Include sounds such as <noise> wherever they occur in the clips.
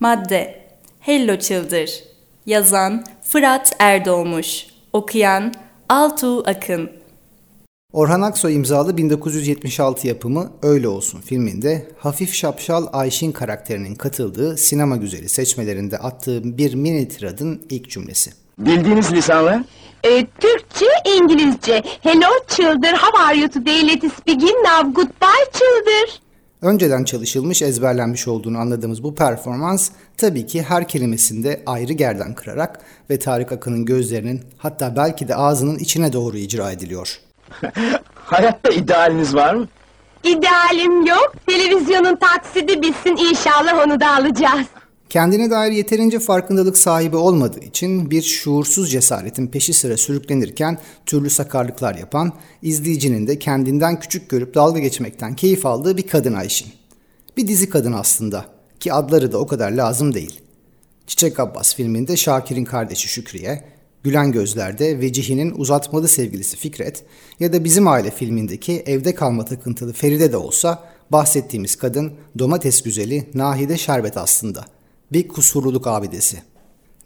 Madde Hello Çıldır Yazan Fırat Erdoğmuş Okuyan Altuğ Akın Orhan Aksoy imzalı 1976 yapımı Öyle Olsun filminde hafif şapşal Ayşin karakterinin katıldığı sinema güzeli seçmelerinde attığı bir mini tiradın ilk cümlesi. Bildiğiniz lisanlar? Ee, Türkçe, İngilizce. Hello children, how are you today? Let's begin now. Goodbye children. Önceden çalışılmış, ezberlenmiş olduğunu anladığımız bu performans tabii ki her kelimesinde ayrı gerden kırarak ve Tarık Akın'ın gözlerinin hatta belki de ağzının içine doğru icra ediliyor. <laughs> Hayatta idealiniz var mı? İdealim yok. Televizyonun taksidi bitsin inşallah onu da alacağız. Kendine dair yeterince farkındalık sahibi olmadığı için bir şuursuz cesaretin peşi sıra sürüklenirken türlü sakarlıklar yapan, izleyicinin de kendinden küçük görüp dalga geçmekten keyif aldığı bir kadın Ayşin. Bir dizi kadın aslında ki adları da o kadar lazım değil. Çiçek Abbas filminde Şakir'in kardeşi Şükriye, Gülen Gözler'de Vecihi'nin uzatmalı sevgilisi Fikret ya da Bizim Aile filmindeki evde kalma takıntılı Feride de olsa bahsettiğimiz kadın domates güzeli Nahide Şerbet aslında. Bir kusurluluk abidesi.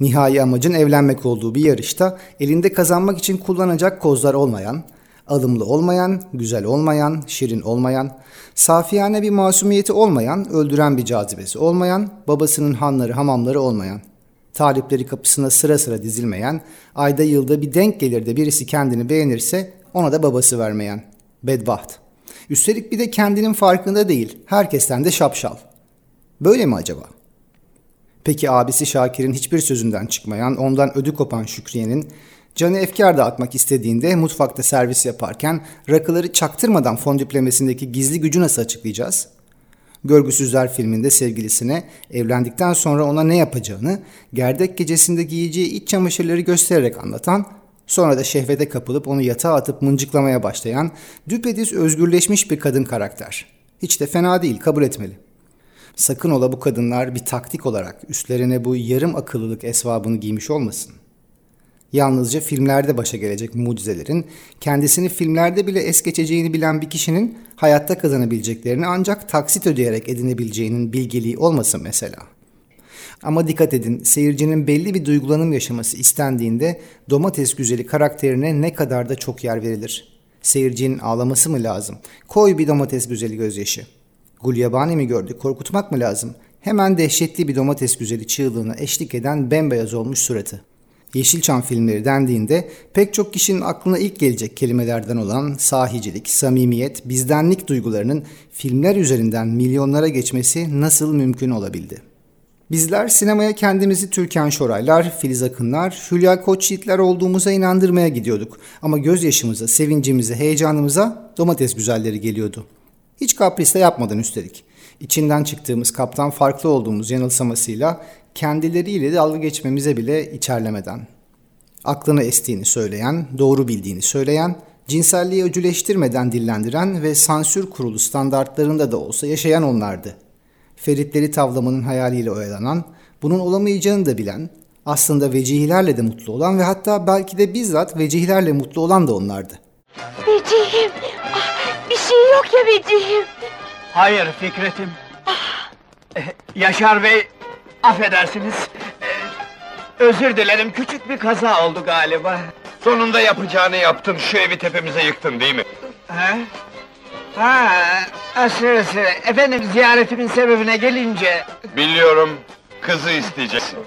Nihai amacın evlenmek olduğu bir yarışta elinde kazanmak için kullanacak kozlar olmayan, alımlı olmayan, güzel olmayan, şirin olmayan, safiyane bir masumiyeti olmayan, öldüren bir cazibesi olmayan, babasının hanları hamamları olmayan, talipleri kapısına sıra sıra dizilmeyen, ayda yılda bir denk gelir de birisi kendini beğenirse ona da babası vermeyen. Bedbaht. Üstelik bir de kendinin farkında değil, herkesten de şapşal. Böyle mi acaba? Peki abisi Şakir'in hiçbir sözünden çıkmayan, ondan ödü kopan Şükriye'nin canı efkar dağıtmak istediğinde mutfakta servis yaparken rakıları çaktırmadan fondüplemesindeki gizli gücü nasıl açıklayacağız? Görgüsüzler filminde sevgilisine evlendikten sonra ona ne yapacağını, gerdek gecesinde giyeceği iç çamaşırları göstererek anlatan, sonra da şehvete kapılıp onu yatağa atıp mıncıklamaya başlayan, düpedüz özgürleşmiş bir kadın karakter. Hiç de fena değil, kabul etmeli. Sakın ola bu kadınlar bir taktik olarak üstlerine bu yarım akıllılık esvabını giymiş olmasın. Yalnızca filmlerde başa gelecek mucizelerin kendisini filmlerde bile es geçeceğini bilen bir kişinin hayatta kazanabileceklerini ancak taksit ödeyerek edinebileceğinin bilgeliği olmasın mesela. Ama dikkat edin seyircinin belli bir duygulanım yaşaması istendiğinde domates güzeli karakterine ne kadar da çok yer verilir. Seyircinin ağlaması mı lazım? Koy bir domates güzeli gözyaşı. Gulyabani mi gördü? Korkutmak mı lazım? Hemen dehşetli bir domates güzeli çığlığına eşlik eden bembeyaz olmuş suratı. Yeşilçam filmleri dendiğinde pek çok kişinin aklına ilk gelecek kelimelerden olan sahicilik, samimiyet, bizdenlik duygularının filmler üzerinden milyonlara geçmesi nasıl mümkün olabildi? Bizler sinemaya kendimizi Türkan Şoraylar, Filiz Akınlar, Hülya Koçyiğitler olduğumuza inandırmaya gidiyorduk. Ama gözyaşımıza, sevincimize, heyecanımıza domates güzelleri geliyordu. Hiç kapris de yapmadan üstelik. İçinden çıktığımız kaptan farklı olduğumuz yanılsamasıyla kendileriyle dalga geçmemize bile içerlemeden. Aklına estiğini söyleyen, doğru bildiğini söyleyen, cinselliği öcüleştirmeden dillendiren ve sansür kurulu standartlarında da olsa yaşayan onlardı. Feritleri tavlamanın hayaliyle oyalanan, bunun olamayacağını da bilen, aslında vecihilerle de mutlu olan ve hatta belki de bizzat vecihlerle mutlu olan da onlardı. Vecihim. Yok ya Vecihim. Hayır Fikret'im. Eh, Yaşar Bey, affedersiniz. Eh, Özür dilerim, küçük bir kaza oldu galiba. Sonunda yapacağını yaptın, şu evi tepemize yıktın değil mi? Ha? Ha, aşırısı. Efendim ziyaretimin sebebine gelince... Biliyorum, kızı isteyeceksin.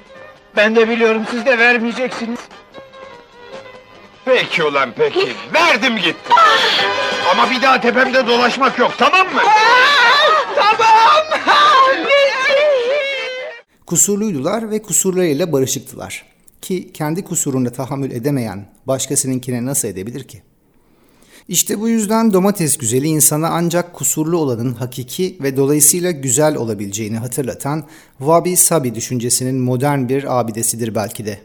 Ben de biliyorum, siz de vermeyeceksiniz. Peki ulan peki, <laughs> verdim gitti. Ama bir daha tepemde dolaşmak yok, tamam mı? Tamam! Kusurluydular ve kusurlarıyla barışıktılar. Ki kendi kusuruna tahammül edemeyen başkasınınkine nasıl edebilir ki? İşte bu yüzden domates güzeli insana ancak kusurlu olanın hakiki ve dolayısıyla güzel olabileceğini hatırlatan Wabi Sabi düşüncesinin modern bir abidesidir belki de.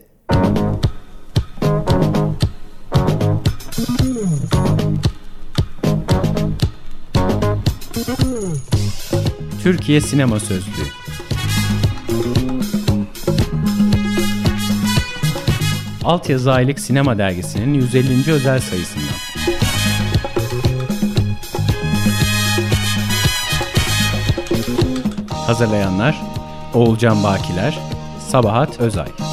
Türkiye Sinema Sözlüğü Altyazı Aylık Sinema Dergisi'nin 150. özel sayısından. Hazırlayanlar Oğulcan Bakiler, Sabahat Özay.